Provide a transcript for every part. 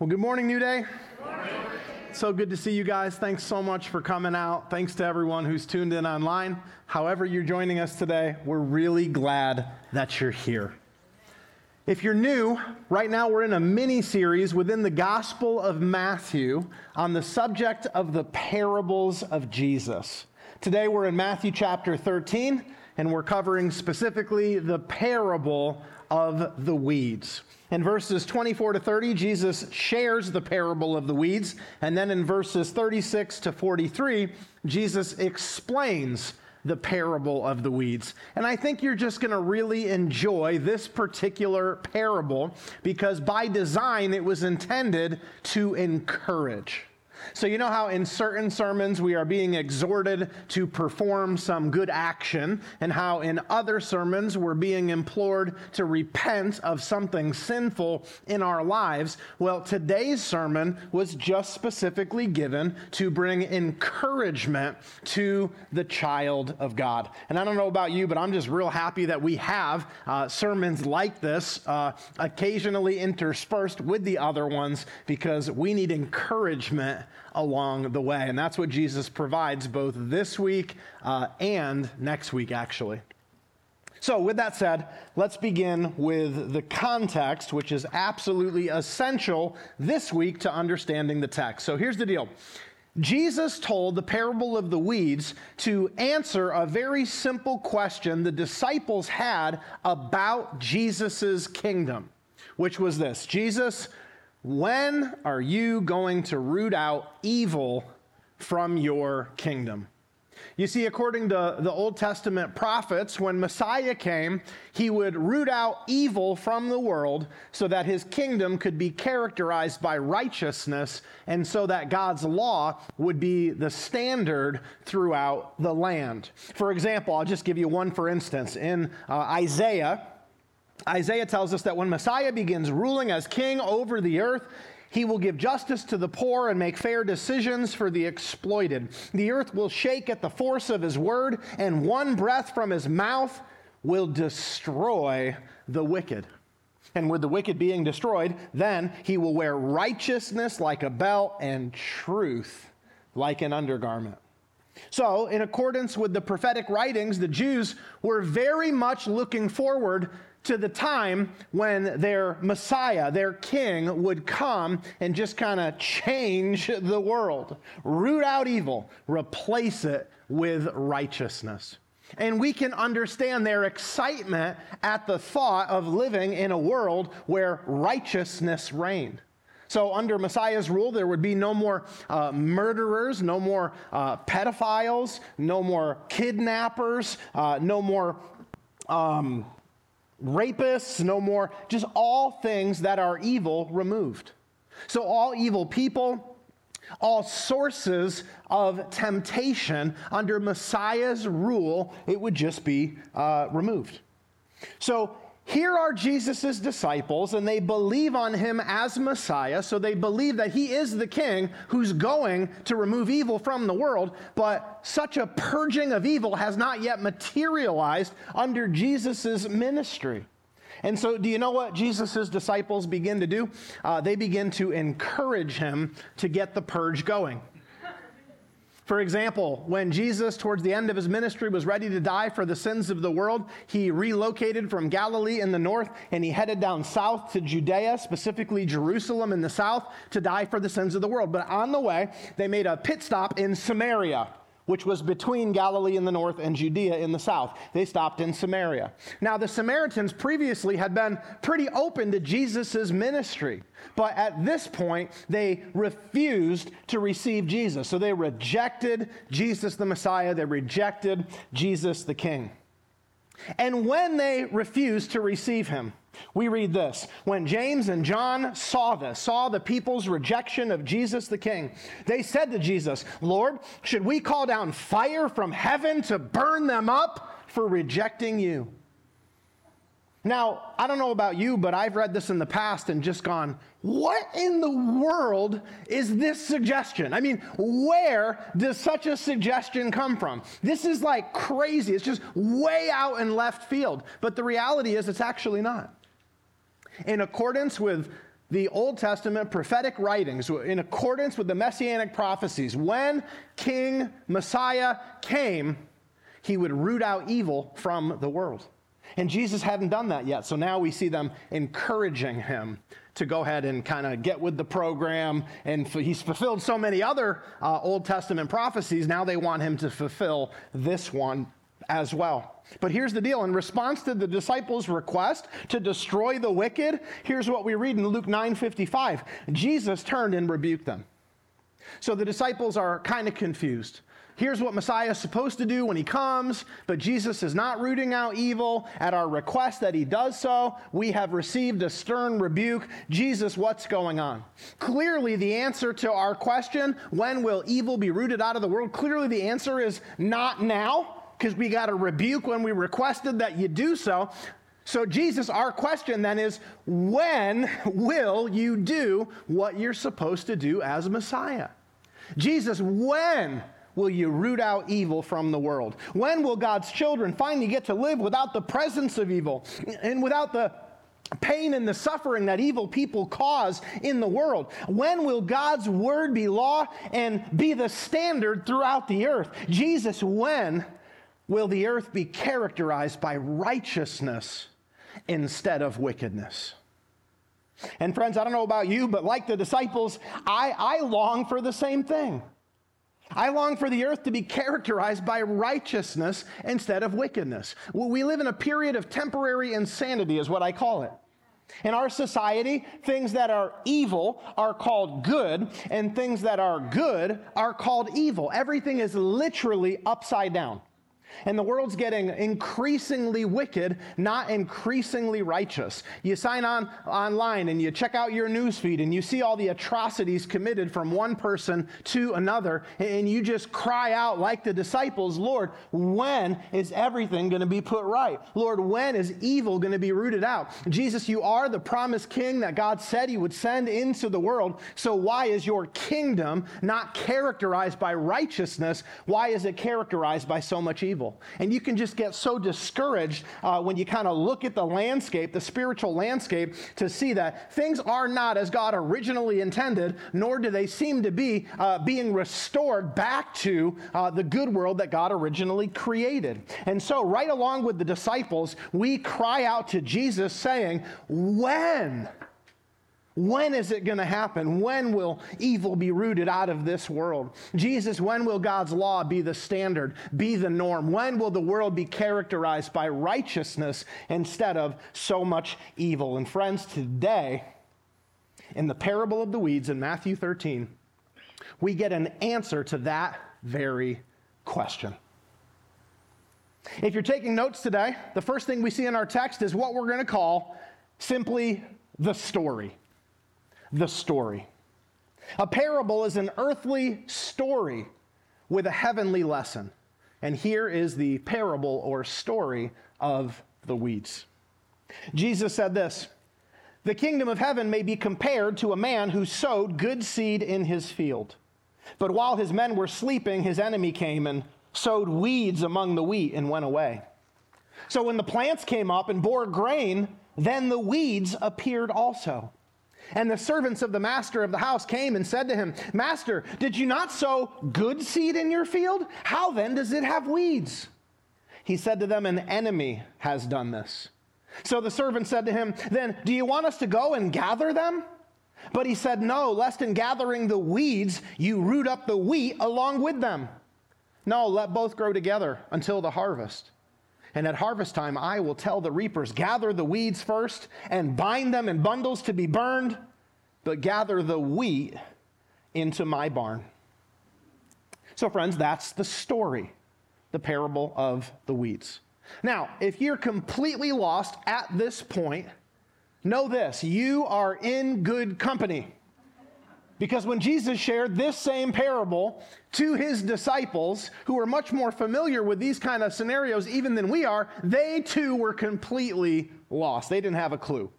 Well, good morning, New Day. So good to see you guys. Thanks so much for coming out. Thanks to everyone who's tuned in online. However, you're joining us today, we're really glad that you're here. If you're new, right now we're in a mini series within the Gospel of Matthew on the subject of the parables of Jesus. Today we're in Matthew chapter 13, and we're covering specifically the parable of the weeds. In verses 24 to 30, Jesus shares the parable of the weeds. And then in verses 36 to 43, Jesus explains the parable of the weeds. And I think you're just going to really enjoy this particular parable because by design it was intended to encourage. So, you know how in certain sermons we are being exhorted to perform some good action, and how in other sermons we're being implored to repent of something sinful in our lives? Well, today's sermon was just specifically given to bring encouragement to the child of God. And I don't know about you, but I'm just real happy that we have uh, sermons like this uh, occasionally interspersed with the other ones because we need encouragement along the way. And that's what Jesus provides both this week uh, and next week, actually. So, with that said, let's begin with the context, which is absolutely essential this week to understanding the text. So, here's the deal Jesus told the parable of the weeds to answer a very simple question the disciples had about Jesus' kingdom, which was this Jesus, when are you going to root out evil from your kingdom? You see, according to the Old Testament prophets, when Messiah came, he would root out evil from the world so that his kingdom could be characterized by righteousness and so that God's law would be the standard throughout the land. For example, I'll just give you one for instance. In uh, Isaiah, Isaiah tells us that when Messiah begins ruling as king over the earth, he will give justice to the poor and make fair decisions for the exploited. The earth will shake at the force of his word, and one breath from his mouth will destroy the wicked. And with the wicked being destroyed, then he will wear righteousness like a belt and truth like an undergarment. So, in accordance with the prophetic writings, the Jews were very much looking forward to the time when their Messiah, their king, would come and just kind of change the world, root out evil, replace it with righteousness. And we can understand their excitement at the thought of living in a world where righteousness reigned. So, under Messiah's rule, there would be no more uh, murderers, no more uh, pedophiles, no more kidnappers, uh, no more um, rapists, no more, just all things that are evil removed. So, all evil people, all sources of temptation under Messiah's rule, it would just be uh, removed. So, here are Jesus' disciples, and they believe on him as Messiah, so they believe that he is the king who's going to remove evil from the world, but such a purging of evil has not yet materialized under Jesus' ministry. And so, do you know what Jesus' disciples begin to do? Uh, they begin to encourage him to get the purge going. For example, when Jesus, towards the end of his ministry, was ready to die for the sins of the world, he relocated from Galilee in the north and he headed down south to Judea, specifically Jerusalem in the south, to die for the sins of the world. But on the way, they made a pit stop in Samaria which was between Galilee in the north and Judea in the south. They stopped in Samaria. Now, the Samaritans previously had been pretty open to Jesus' ministry, but at this point, they refused to receive Jesus. So they rejected Jesus the Messiah, they rejected Jesus the King. And when they refused to receive him, we read this When James and John saw this, saw the people's rejection of Jesus the King, they said to Jesus, Lord, should we call down fire from heaven to burn them up for rejecting you? Now, I don't know about you, but I've read this in the past and just gone, what in the world is this suggestion? I mean, where does such a suggestion come from? This is like crazy. It's just way out in left field. But the reality is, it's actually not. In accordance with the Old Testament prophetic writings in accordance with the messianic prophecies. When King Messiah came, he would root out evil from the world. And Jesus hadn't done that yet. So now we see them encouraging him to go ahead and kind of get with the program. And he's fulfilled so many other uh, Old Testament prophecies. Now they want him to fulfill this one as well. But here's the deal in response to the disciples' request to destroy the wicked, here's what we read in Luke 9:55. Jesus turned and rebuked them. So the disciples are kind of confused. Here's what Messiah is supposed to do when he comes, but Jesus is not rooting out evil. At our request that he does so, we have received a stern rebuke. Jesus, what's going on? Clearly, the answer to our question, when will evil be rooted out of the world? Clearly, the answer is not now because we got a rebuke when we requested that you do so. So, Jesus, our question then is when will you do what you're supposed to do as Messiah? Jesus, when will you root out evil from the world? When will God's children finally get to live without the presence of evil and without the pain and the suffering that evil people cause in the world? When will God's word be law and be the standard throughout the earth? Jesus, when will the earth be characterized by righteousness instead of wickedness. And friends, I don't know about you, but like the disciples, I, I long for the same thing. I long for the earth to be characterized by righteousness instead of wickedness. We live in a period of temporary insanity, is what I call it. In our society, things that are evil are called good, and things that are good are called evil. Everything is literally upside down. And the world's getting increasingly wicked, not increasingly righteous. You sign on online and you check out your newsfeed and you see all the atrocities committed from one person to another, and you just cry out like the disciples, Lord, when is everything going to be put right? Lord, when is evil going to be rooted out? Jesus, you are the promised king that God said he would send into the world. So why is your kingdom not characterized by righteousness? Why is it characterized by so much evil? Evil. And you can just get so discouraged uh, when you kind of look at the landscape, the spiritual landscape, to see that things are not as God originally intended, nor do they seem to be uh, being restored back to uh, the good world that God originally created. And so, right along with the disciples, we cry out to Jesus saying, When? When is it going to happen? When will evil be rooted out of this world? Jesus, when will God's law be the standard, be the norm? When will the world be characterized by righteousness instead of so much evil? And friends, today, in the parable of the weeds in Matthew 13, we get an answer to that very question. If you're taking notes today, the first thing we see in our text is what we're going to call simply the story the story. A parable is an earthly story with a heavenly lesson. And here is the parable or story of the weeds. Jesus said this The kingdom of heaven may be compared to a man who sowed good seed in his field. But while his men were sleeping, his enemy came and sowed weeds among the wheat and went away. So when the plants came up and bore grain, then the weeds appeared also. And the servants of the master of the house came and said to him, Master, did you not sow good seed in your field? How then does it have weeds? He said to them, An enemy has done this. So the servant said to him, Then do you want us to go and gather them? But he said, No, lest in gathering the weeds you root up the wheat along with them. No, let both grow together until the harvest. And at harvest time, I will tell the reapers, gather the weeds first and bind them in bundles to be burned, but gather the wheat into my barn. So, friends, that's the story, the parable of the weeds. Now, if you're completely lost at this point, know this you are in good company. Because when Jesus shared this same parable to his disciples, who were much more familiar with these kind of scenarios even than we are, they too were completely lost. They didn't have a clue.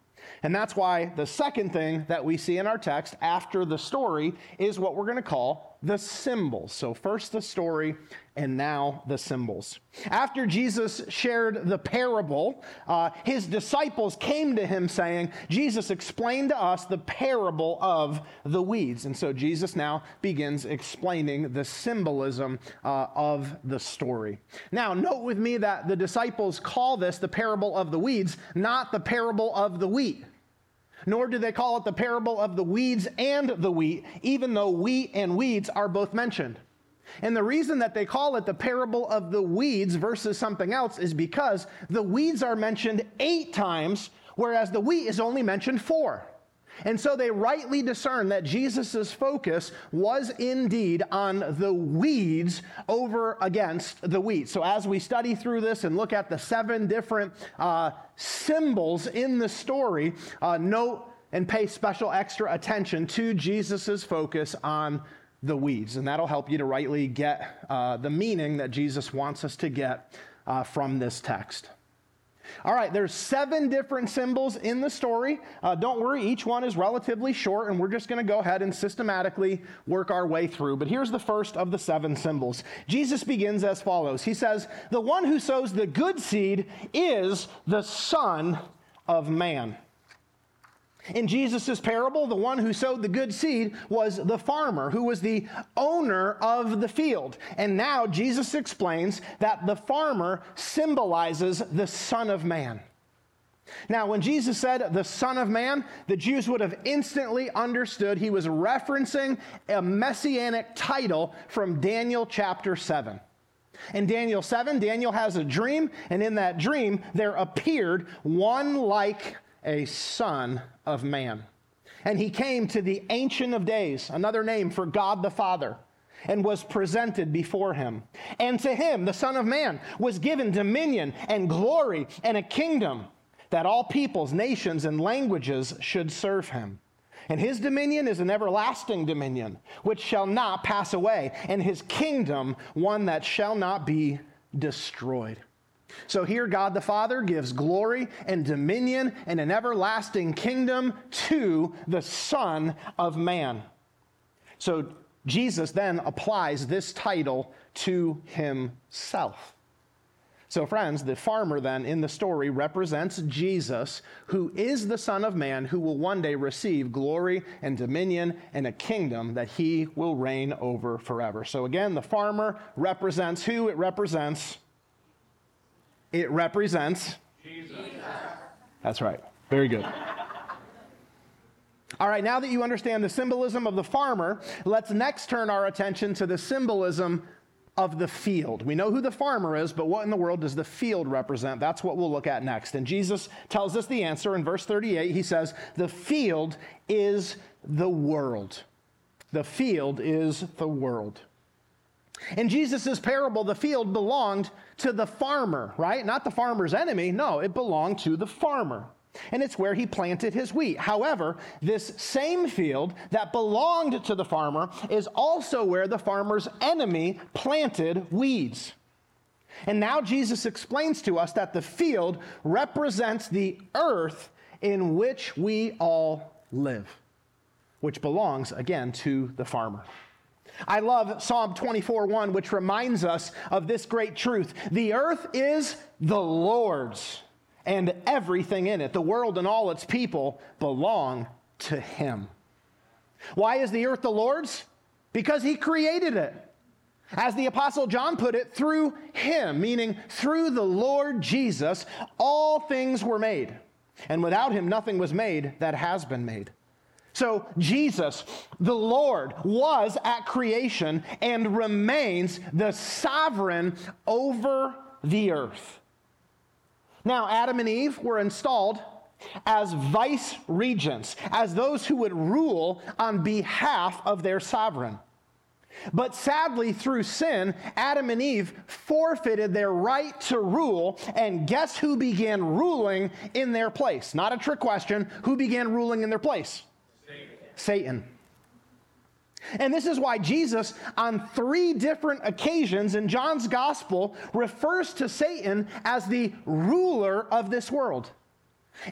And that's why the second thing that we see in our text after the story is what we're going to call the symbols. So, first the story, and now the symbols. After Jesus shared the parable, uh, his disciples came to him saying, Jesus explained to us the parable of the weeds. And so, Jesus now begins explaining the symbolism uh, of the story. Now, note with me that the disciples call this the parable of the weeds, not the parable of the wheat nor do they call it the parable of the weeds and the wheat, even though wheat and weeds are both mentioned. And the reason that they call it the parable of the weeds versus something else is because the weeds are mentioned eight times, whereas the wheat is only mentioned four. And so they rightly discern that Jesus' focus was indeed on the weeds over against the wheat. So as we study through this and look at the seven different uh, symbols in the story, uh, note and pay special extra attention to Jesus' focus on the weeds. And that'll help you to rightly get uh, the meaning that Jesus wants us to get uh, from this text. All right, there's seven different symbols in the story. Uh, don't worry, each one is relatively short, and we're just going to go ahead and systematically work our way through. But here's the first of the seven symbols. Jesus begins as follows He says, The one who sows the good seed is the Son of Man. In Jesus' parable, the one who sowed the good seed was the farmer, who was the owner of the field. And now Jesus explains that the farmer symbolizes the Son of Man. Now, when Jesus said the Son of Man, the Jews would have instantly understood he was referencing a messianic title from Daniel chapter 7. In Daniel 7, Daniel has a dream, and in that dream, there appeared one like a son of man. And he came to the Ancient of Days, another name for God the Father, and was presented before him. And to him, the Son of Man, was given dominion and glory and a kingdom that all peoples, nations, and languages should serve him. And his dominion is an everlasting dominion, which shall not pass away, and his kingdom one that shall not be destroyed. So here, God the Father gives glory and dominion and an everlasting kingdom to the Son of Man. So Jesus then applies this title to himself. So, friends, the farmer then in the story represents Jesus, who is the Son of Man, who will one day receive glory and dominion and a kingdom that he will reign over forever. So, again, the farmer represents who? It represents it represents Jesus. That's right. Very good. All right, now that you understand the symbolism of the farmer, let's next turn our attention to the symbolism of the field. We know who the farmer is, but what in the world does the field represent? That's what we'll look at next. And Jesus tells us the answer in verse 38. He says, The field is the world. The field is the world. In Jesus' parable, the field belonged to the farmer, right? Not the farmer's enemy. No, it belonged to the farmer. And it's where he planted his wheat. However, this same field that belonged to the farmer is also where the farmer's enemy planted weeds. And now Jesus explains to us that the field represents the earth in which we all live, which belongs again to the farmer. I love Psalm 24 1, which reminds us of this great truth. The earth is the Lord's, and everything in it, the world and all its people, belong to Him. Why is the earth the Lord's? Because He created it. As the Apostle John put it, through Him, meaning through the Lord Jesus, all things were made. And without Him, nothing was made that has been made. So, Jesus, the Lord, was at creation and remains the sovereign over the earth. Now, Adam and Eve were installed as vice regents, as those who would rule on behalf of their sovereign. But sadly, through sin, Adam and Eve forfeited their right to rule, and guess who began ruling in their place? Not a trick question. Who began ruling in their place? Satan. And this is why Jesus, on three different occasions in John's gospel, refers to Satan as the ruler of this world.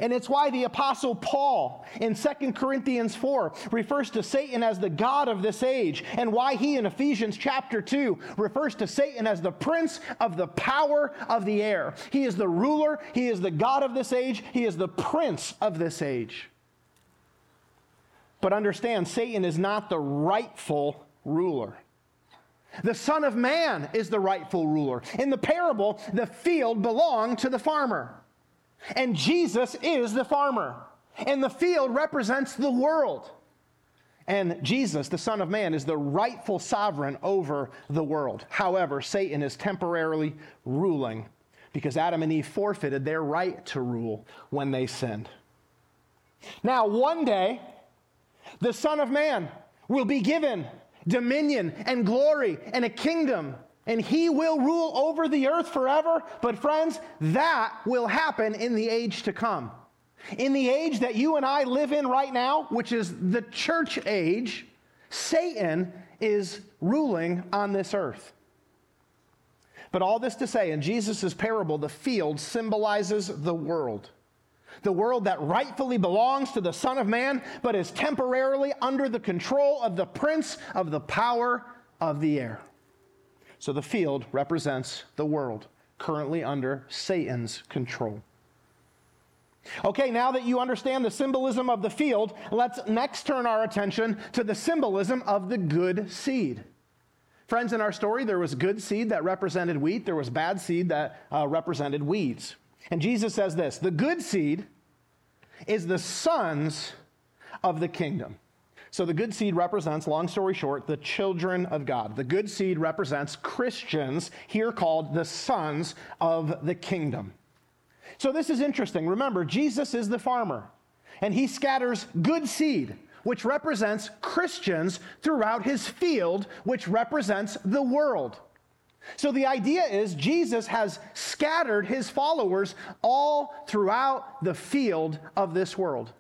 And it's why the Apostle Paul in 2 Corinthians 4 refers to Satan as the God of this age, and why he in Ephesians chapter 2 refers to Satan as the prince of the power of the air. He is the ruler, he is the God of this age, he is the prince of this age. But understand, Satan is not the rightful ruler. The Son of Man is the rightful ruler. In the parable, the field belonged to the farmer. And Jesus is the farmer. And the field represents the world. And Jesus, the Son of Man, is the rightful sovereign over the world. However, Satan is temporarily ruling because Adam and Eve forfeited their right to rule when they sinned. Now, one day, the Son of Man will be given dominion and glory and a kingdom and he will rule over the earth forever. But, friends, that will happen in the age to come. In the age that you and I live in right now, which is the church age, Satan is ruling on this earth. But all this to say, in Jesus' parable, the field symbolizes the world. The world that rightfully belongs to the Son of Man, but is temporarily under the control of the prince of the power of the air. So the field represents the world currently under Satan's control. Okay, now that you understand the symbolism of the field, let's next turn our attention to the symbolism of the good seed. Friends, in our story, there was good seed that represented wheat, there was bad seed that uh, represented weeds. And Jesus says this the good seed is the sons of the kingdom. So the good seed represents, long story short, the children of God. The good seed represents Christians, here called the sons of the kingdom. So this is interesting. Remember, Jesus is the farmer, and he scatters good seed, which represents Christians throughout his field, which represents the world. So the idea is Jesus has scattered his followers all throughout the field of this world.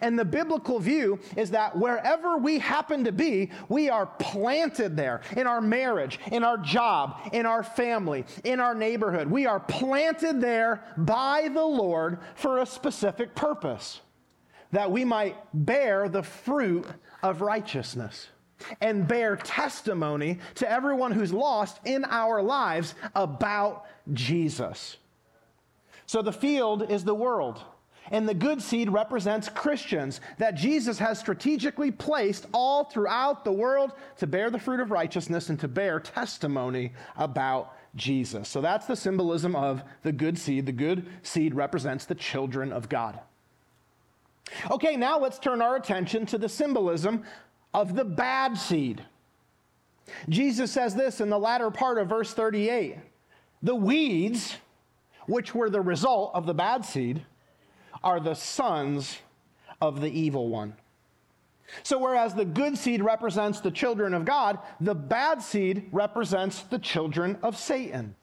And the biblical view is that wherever we happen to be, we are planted there in our marriage, in our job, in our family, in our neighborhood. We are planted there by the Lord for a specific purpose that we might bear the fruit of righteousness and bear testimony to everyone who's lost in our lives about Jesus. So the field is the world. And the good seed represents Christians that Jesus has strategically placed all throughout the world to bear the fruit of righteousness and to bear testimony about Jesus. So that's the symbolism of the good seed. The good seed represents the children of God. Okay, now let's turn our attention to the symbolism of the bad seed. Jesus says this in the latter part of verse 38 The weeds, which were the result of the bad seed, are the sons of the evil one. So, whereas the good seed represents the children of God, the bad seed represents the children of Satan.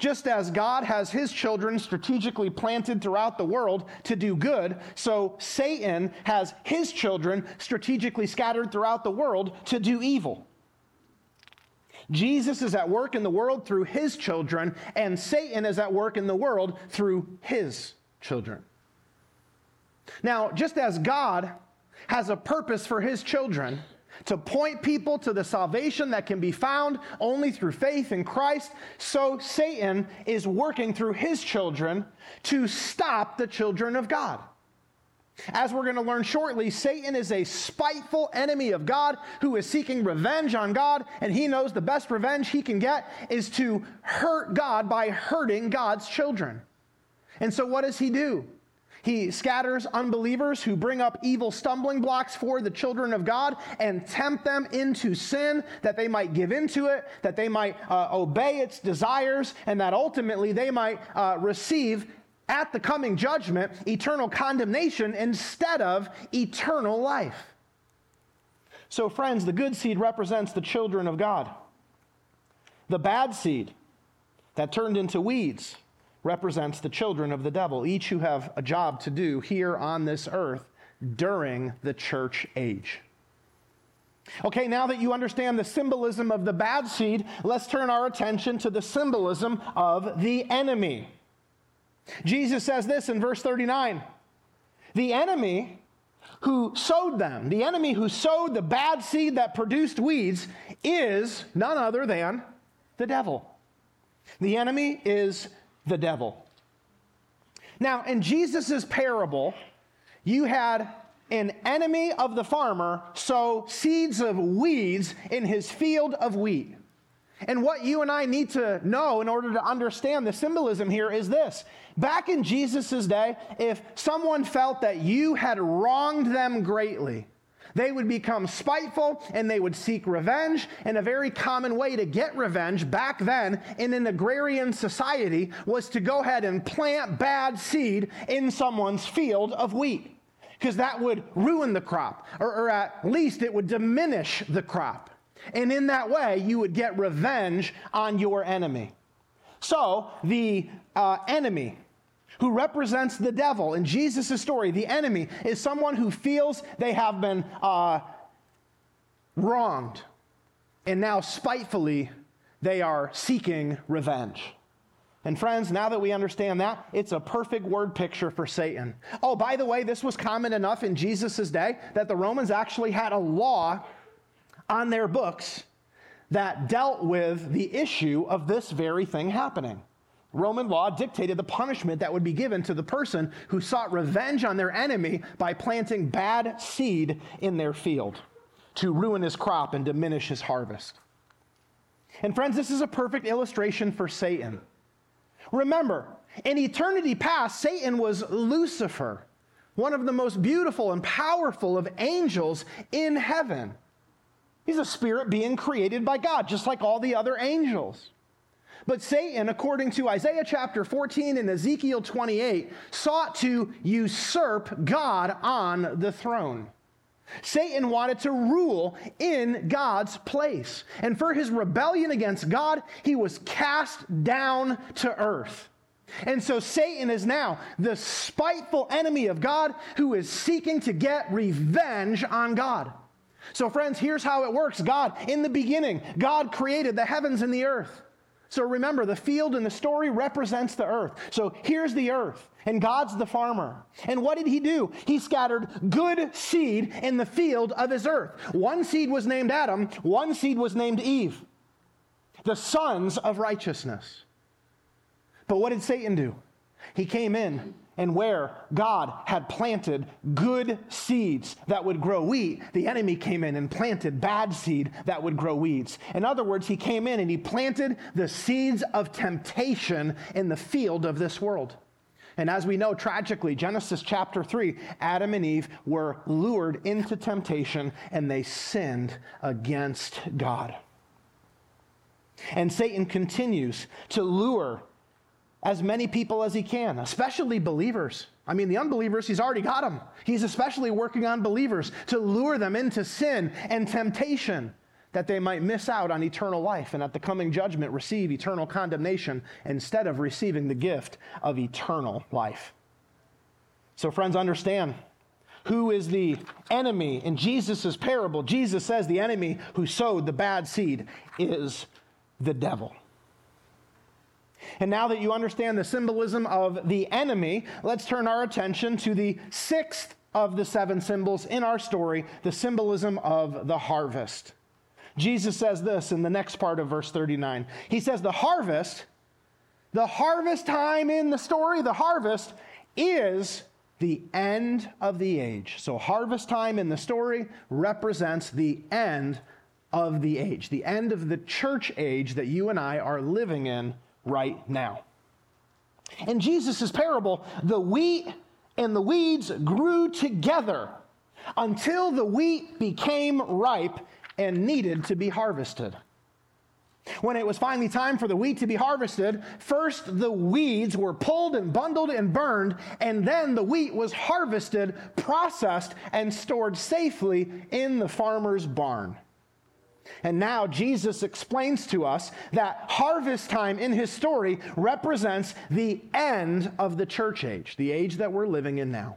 Just as God has his children strategically planted throughout the world to do good, so Satan has his children strategically scattered throughout the world to do evil. Jesus is at work in the world through his children, and Satan is at work in the world through his children. Now, just as God has a purpose for his children, to point people to the salvation that can be found only through faith in Christ, so Satan is working through his children to stop the children of God. As we're going to learn shortly, Satan is a spiteful enemy of God who is seeking revenge on God, and he knows the best revenge he can get is to hurt God by hurting God's children. And so, what does he do? He scatters unbelievers who bring up evil stumbling blocks for the children of God and tempt them into sin that they might give into it, that they might uh, obey its desires, and that ultimately they might uh, receive at the coming judgment eternal condemnation instead of eternal life. So, friends, the good seed represents the children of God. The bad seed that turned into weeds represents the children of the devil, each who have a job to do here on this earth during the church age. Okay, now that you understand the symbolism of the bad seed, let's turn our attention to the symbolism of the enemy. Jesus says this in verse 39 The enemy who sowed them, the enemy who sowed the bad seed that produced weeds, is none other than the devil. The enemy is the devil. Now, in Jesus' parable, you had an enemy of the farmer sow seeds of weeds in his field of wheat. And what you and I need to know in order to understand the symbolism here is this. Back in Jesus' day, if someone felt that you had wronged them greatly, they would become spiteful and they would seek revenge. And a very common way to get revenge back then in an agrarian society was to go ahead and plant bad seed in someone's field of wheat because that would ruin the crop, or, or, at least it would diminish the crop. And in that way, you would get revenge on your enemy. So, the uh, enemy, who represents the devil in Jesus' story, the enemy, is someone who feels they have been uh, wronged. And now, spitefully, they are seeking revenge. And friends, now that we understand that, it's a perfect word picture for Satan. Oh, by the way, this was common enough in Jesus' day that the Romans actually had a law on their books that dealt with the issue of this very thing happening. Roman law dictated the punishment that would be given to the person who sought revenge on their enemy by planting bad seed in their field to ruin his crop and diminish his harvest. And friends, this is a perfect illustration for Satan. Remember, in eternity past, Satan was Lucifer, one of the most beautiful and powerful of angels in heaven. He's a spirit being created by God, just like all the other angels. But Satan, according to Isaiah chapter 14 and Ezekiel 28, sought to usurp God on the throne. Satan wanted to rule in God's place. And for his rebellion against God, he was cast down to earth. And so Satan is now the spiteful enemy of God who is seeking to get revenge on God. So, friends, here's how it works God, in the beginning, God created the heavens and the earth. So remember, the field in the story represents the earth. So here's the earth, and God's the farmer. And what did he do? He scattered good seed in the field of his earth. One seed was named Adam, one seed was named Eve, the sons of righteousness. But what did Satan do? He came in and where God had planted good seeds that would grow wheat, the enemy came in and planted bad seed that would grow weeds. In other words, he came in and he planted the seeds of temptation in the field of this world. And as we know, tragically, Genesis chapter 3, Adam and Eve were lured into temptation and they sinned against God. And Satan continues to lure as many people as he can, especially believers. I mean, the unbelievers, he's already got them. He's especially working on believers to lure them into sin and temptation that they might miss out on eternal life and at the coming judgment receive eternal condemnation instead of receiving the gift of eternal life. So, friends, understand who is the enemy in Jesus' parable. Jesus says the enemy who sowed the bad seed is the devil. And now that you understand the symbolism of the enemy, let's turn our attention to the sixth of the seven symbols in our story, the symbolism of the harvest. Jesus says this in the next part of verse 39. He says, The harvest, the harvest time in the story, the harvest is the end of the age. So, harvest time in the story represents the end of the age, the end of the church age that you and I are living in right now. In Jesus' parable, the wheat and the weeds grew together until the wheat became ripe and needed to be harvested. When it was finally time for the wheat to be harvested, first the weeds were pulled and bundled and burned, and then the wheat was harvested, processed, and stored safely in the farmer's barn. And now Jesus explains to us that harvest time in his story represents the end of the church age, the age that we're living in now.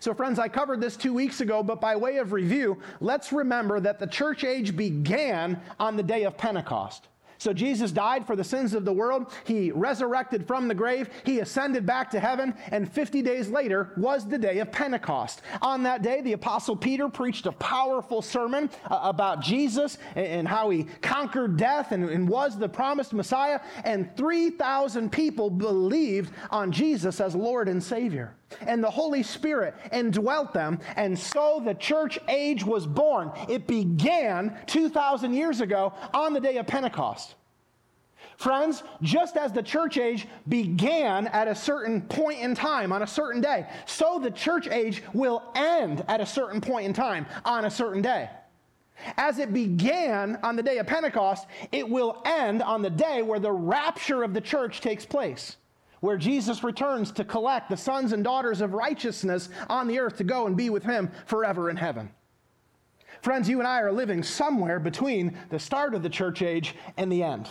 So, friends, I covered this two weeks ago, but by way of review, let's remember that the church age began on the day of Pentecost. So Jesus died for the sins of the world. He resurrected from the grave. He ascended back to heaven. And 50 days later was the day of Pentecost. On that day, the Apostle Peter preached a powerful sermon uh, about Jesus and, how he conquered death and was the promised Messiah. And 3,000 people believed on Jesus as Lord and Savior and the Holy Spirit indwelt them, and so the church age was born. It began 2,000 years ago on the day of Pentecost. Friends, just as the church age began at a certain point in time on a certain day, so the church age will end at a certain point in time on a certain day. As it began on the day of Pentecost, it will end on the day where the rapture of the church takes place where Jesus returns to collect the sons and daughters of righteousness on the earth to go and be with him forever in heaven. Friends, you and I are living somewhere between the start of the church age and the end.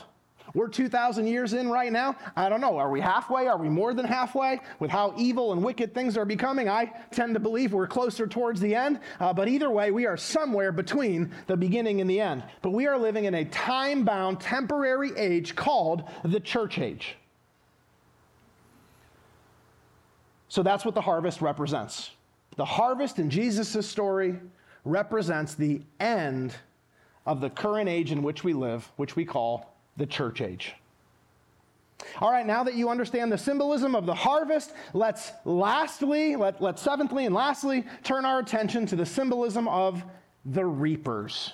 We're 2,000 years in right now. I don't know. Are we halfway? Are we more than halfway with how evil and wicked things are becoming? I tend to believe we're closer towards the end. Uh, but either way, we are somewhere between the beginning and the end. But we are living in a time bound, temporary age called the church age. So that's what the harvest represents. The harvest in Jesus' story represents the end of the current age in which we live, which we call the church age. All right, now that you understand the symbolism of the harvest, let's lastly, let, let's seventhly and lastly turn our attention to the symbolism of the reapers.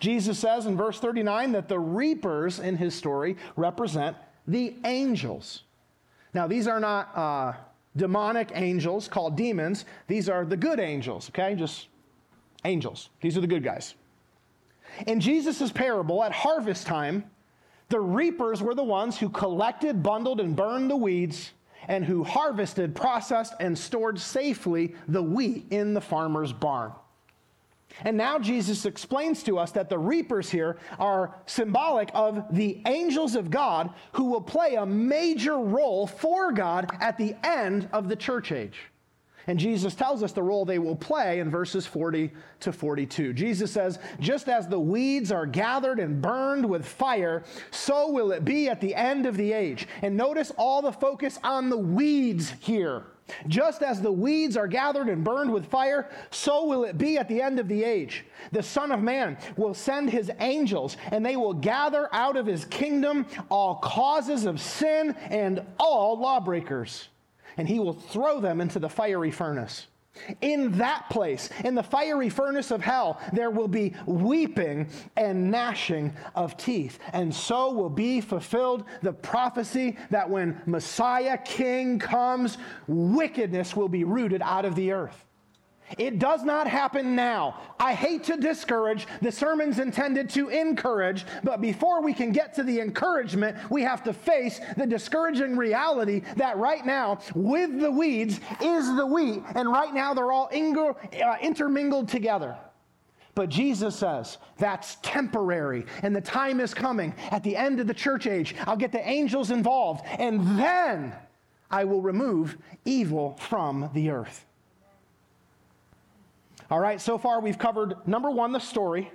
Jesus says in verse 39 that the reapers in his story represent the angels. Now, these are not uh, demonic angels called demons. These are the good angels, okay? Just angels. These are the good guys. In Jesus' parable, at harvest time, the reapers were the ones who collected, bundled, and burned the weeds, and who harvested, processed, and stored safely the wheat in the farmer's barn. And now Jesus explains to us that the reapers here are symbolic of the angels of God who will play a major role for God at the end of the church age. And Jesus tells us the role they will play in verses 40 to 42. Jesus says, Just as the weeds are gathered and burned with fire, so will it be at the end of the age. And notice all the focus on the weeds here. Just as the weeds are gathered and burned with fire, so will it be at the end of the age. The Son of Man will send his angels, and they will gather out of his kingdom all causes of sin and all lawbreakers, and he will throw them into the fiery furnace. In that place, in the fiery furnace of hell, there will be weeping and gnashing of teeth. And so will be fulfilled the prophecy that when Messiah King comes, wickedness will be rooted out of the earth. It does not happen now. I hate to discourage. The sermon's intended to encourage, but before we can get to the encouragement, we have to face the discouraging reality that right now, with the weeds, is the wheat, and right now they're all uh, intermingled together. But Jesus says that's temporary, and the time is coming. At the end of the church age, I'll get the angels involved, and then I will remove evil from the earth. All right, so far we've covered number one, the story.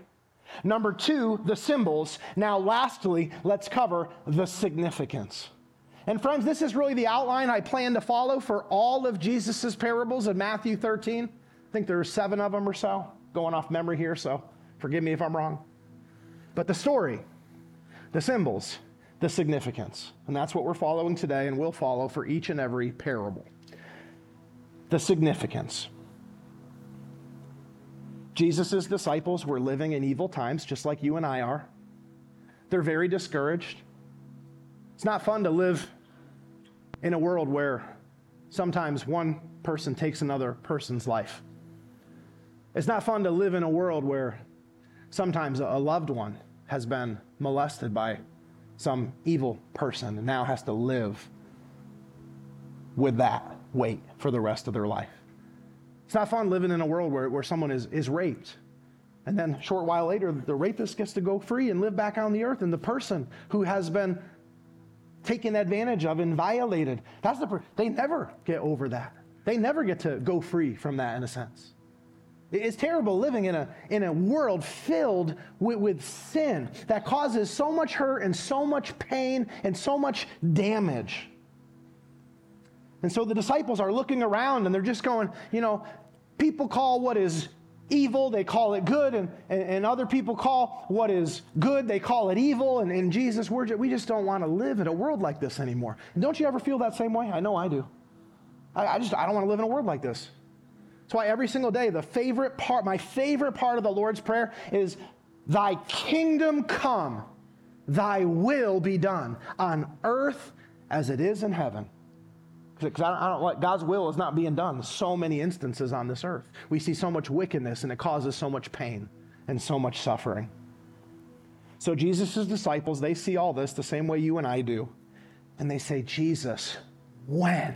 Number two, the symbols. Now, lastly, let's cover the significance. And friends, this is really the outline I plan to follow for all of Jesus' parables in Matthew 13. I think there are seven of them or so, going off memory here, so forgive me if I'm wrong. But the story, the symbols, the significance. And that's what we're following today and will follow for each and every parable. The significance. Jesus' disciples were living in evil times, just like you and I are. They're very discouraged. It's not fun to live in a world where sometimes one person takes another person's life. It's not fun to live in a world where sometimes a loved one has been molested by some evil person and now has to live with that weight for the rest of their life. It's not fun living in a world where, where someone is, is raped. And then a short while later, the rapist gets to go free and live back on the earth. And the person who has been taken advantage of and violated, that's the, they never get over that. They never get to go free from that in a sense. It's terrible living in a, in a world filled with, with sin that causes so much hurt and so much pain and so much damage. And so the disciples are looking around and they're just going, you know, people call what is evil, they call it good, and, and, and, other people call what is good, they call it evil. And in Jesus' words, we just don't want to live in a world like this anymore. And don't you ever feel that same way? I know I do. I, I just, I don't want to live in a world like this. That's why every single day, the favorite part, my favorite part of the Lord's Prayer is, Thy kingdom come, Thy will be done on earth as it is in heaven. Because I don't, I don't like God's will is not being done. So many instances on this earth. We see so much wickedness and it causes so much pain and so much suffering. So Jesus' disciples, they see all this the same way you and I do. And they say, Jesus, when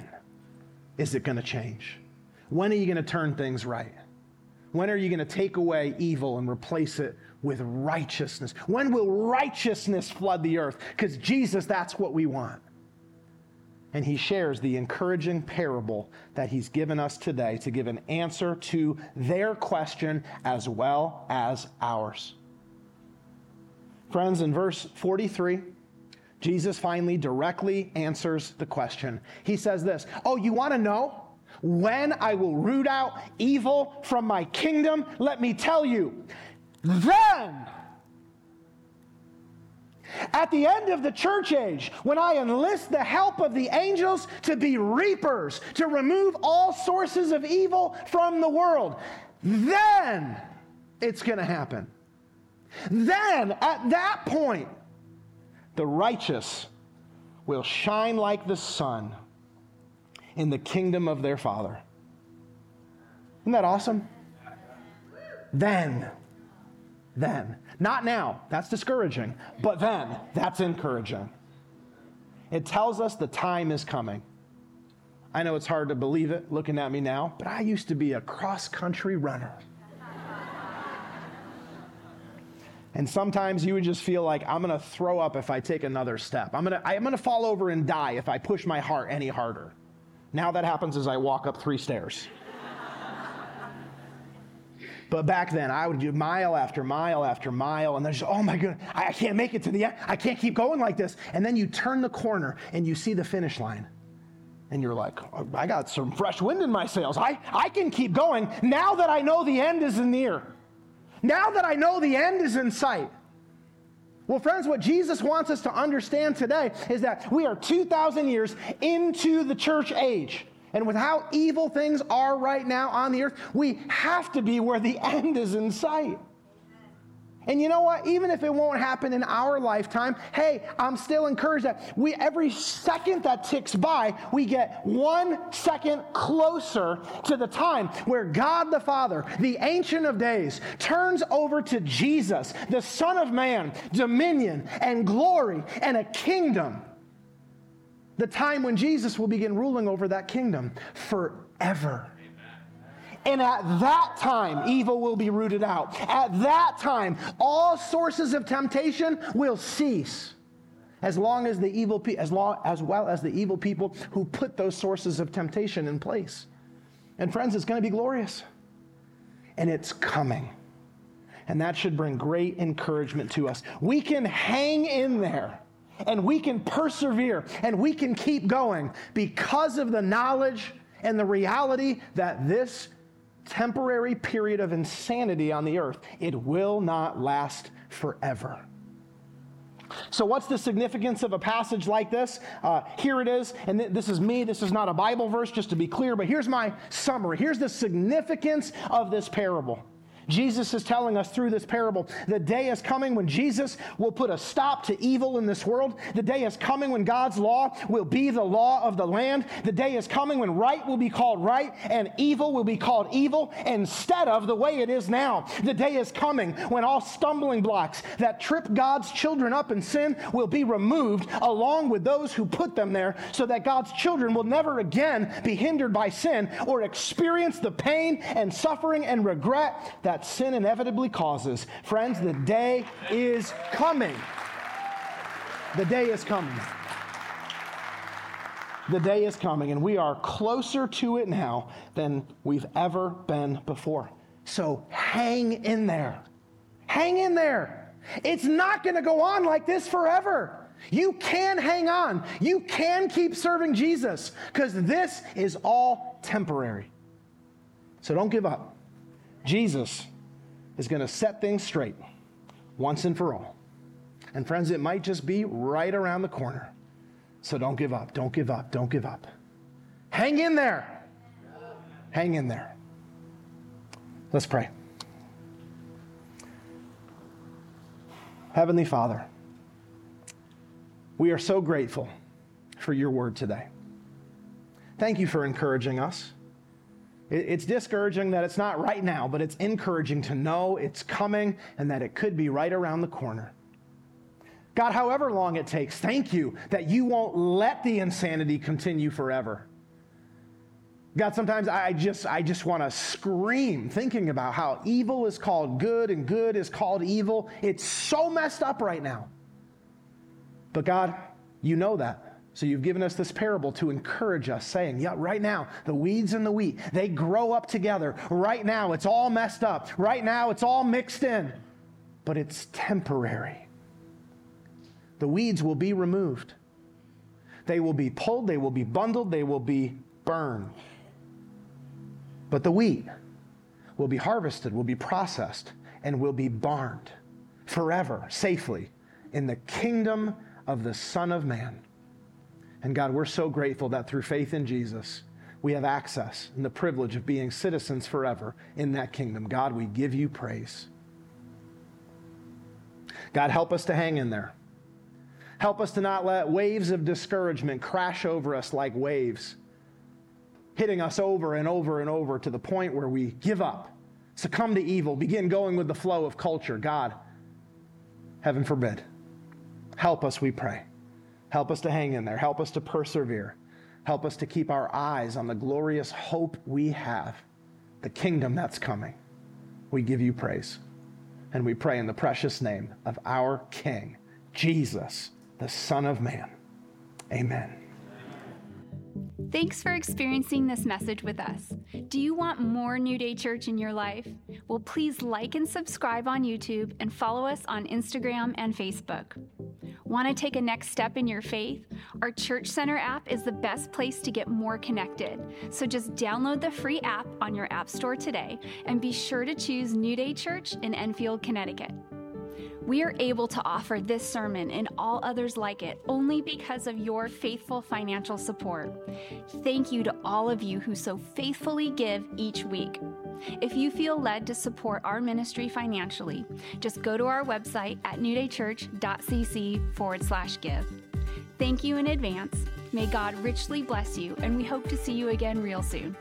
is it going to change? When are you going to turn things right? When are you going to take away evil and replace it with righteousness? When will righteousness flood the earth? Because Jesus, that's what we want. And he shares the encouraging parable that he's given us today to give an answer to their question as well as ours. Friends, in verse 43, Jesus finally directly answers the question. He says this Oh, you want to know? When I will root out evil from my kingdom, let me tell you, then. At the end of the church age, when I enlist the help of the angels to be reapers, to remove all sources of evil from the world, then it's going to happen. Then, at that point, the righteous will shine like the sun in the kingdom of their Father. Isn't that awesome? Then, then, not now, that's discouraging, but then, that's encouraging. It tells us the time is coming. I know it's hard to believe it looking at me now, but I used to be a cross country runner. And sometimes you would just feel like I'm going to throw up if I take another step. I'm going to I'm going to fall over and die if I push my heart any harder. Now that happens as I walk up three stairs. But back then, I would do mile after mile after mile, and there's, oh my goodness, I can't make it to the end. I can't keep going like this. And then you turn the corner and you see the finish line. And you're like, oh, I got some fresh wind in my sails. I, I can keep going now that I know the end is near. Now that I know the end is in sight. Well, friends, what Jesus wants us to understand today is that we are 2,000 years into the church age. And with how evil things are right now on the earth, we have to be where the end is in sight. And you know what? Even if it won't happen in our lifetime, hey, I'm still encouraged that we every second that ticks by, we get one second closer to the time where God the Father, the Ancient of Days, turns over to Jesus, the Son of Man, dominion and glory and a kingdom. The time when Jesus will begin ruling over that kingdom forever. And at that time, evil will be rooted out. At that time, all sources of temptation will cease. As long as the evil pe- as, long, as well as the evil people who put those sources of temptation in place. And friends, it's going to be glorious. And it's coming. And that should bring great encouragement to us. We can hang in there and we can persevere and we can keep going because of the knowledge and the reality that this temporary period of insanity on the earth. It will not last forever. So, what's the significance of a passage like this? Uh, here it is, and th- this is me. This is not a Bible verse, just to be clear, but here's my summary. Here's the significance of this parable. Jesus is telling us through this parable the day is coming when Jesus will put a stop to evil in this world. The day is coming when God's law will be the law of the land. The day is coming when right will be called right and evil will be called evil instead of the way it is now. The day is coming when all stumbling blocks that trip God's children up in sin will be removed along with those who put them there so that God's children will never again be hindered by sin or experience the pain and suffering and regret that that sin inevitably causes. Friends, the day is coming. The day is coming. The day is coming, and we are closer to it now than we've ever been before. So hang in there. Hang in there. It's not going to go on like this forever. You can hang on. You can keep serving Jesus because this is all temporary. So don't give up. Jesus is going to set things straight once and for all. And friends, it might just be right around the corner. So don't give up. Don't give up. Don't give up. Hang in there. Hang in there. Let's pray. Heavenly Father, we are so grateful for your word today. Thank you for encouraging us. It's discouraging that it's not right now, but it's encouraging to know it's coming and that it could be right around the corner. God, however long it takes, thank you that you won't let the insanity continue forever. God, sometimes I just, I just want to scream thinking about how evil is called good and good is called evil. It's so messed up right now. But God, you know that. So you've given us this parable to encourage us, saying, Yeah, right now, the weeds and the wheat, they grow up together. Right now, it's all messed up. Right now, it's all mixed in. But it's temporary. The weeds will be removed. They will be pulled, they will be bundled, they will be burned. But the wheat will be harvested, will be processed, and will be barned forever, safely, in the kingdom of the Son of Man. And God, we're so grateful that through faith in Jesus, we have access and the privilege of being citizens forever in that kingdom. God, we give you praise. God, help us to hang in there. Help us to not let waves of discouragement crash over us like waves, hitting us over and over and over to the point where we give up, succumb to evil, begin going with the flow of culture. God, heaven forbid. Help us, we pray. Help us to hang in there. Help us to persevere. Help us to keep our eyes on the glorious hope we have, the kingdom that's coming. We give you praise. And we pray in the precious name of our King, Jesus, the Son of Man. Amen. Thanks for experiencing this message with us. Do you want more New Day Church in your life? Well, please like and subscribe on YouTube and follow us on Instagram and Facebook. Want to take a next step in your faith? Our Church Center app is the best place to get more connected. So just download the free app on your App Store today and be sure to choose New Day Church in Enfield, Connecticut. We are able to offer this sermon and all others like it only because of your faithful financial support. Thank you to all of you who so faithfully give each week. If you feel led to support our ministry financially, just go to our website at newdaychurch.cc forward slash give. Thank you in advance. May God richly bless you, and we hope to see you again real soon.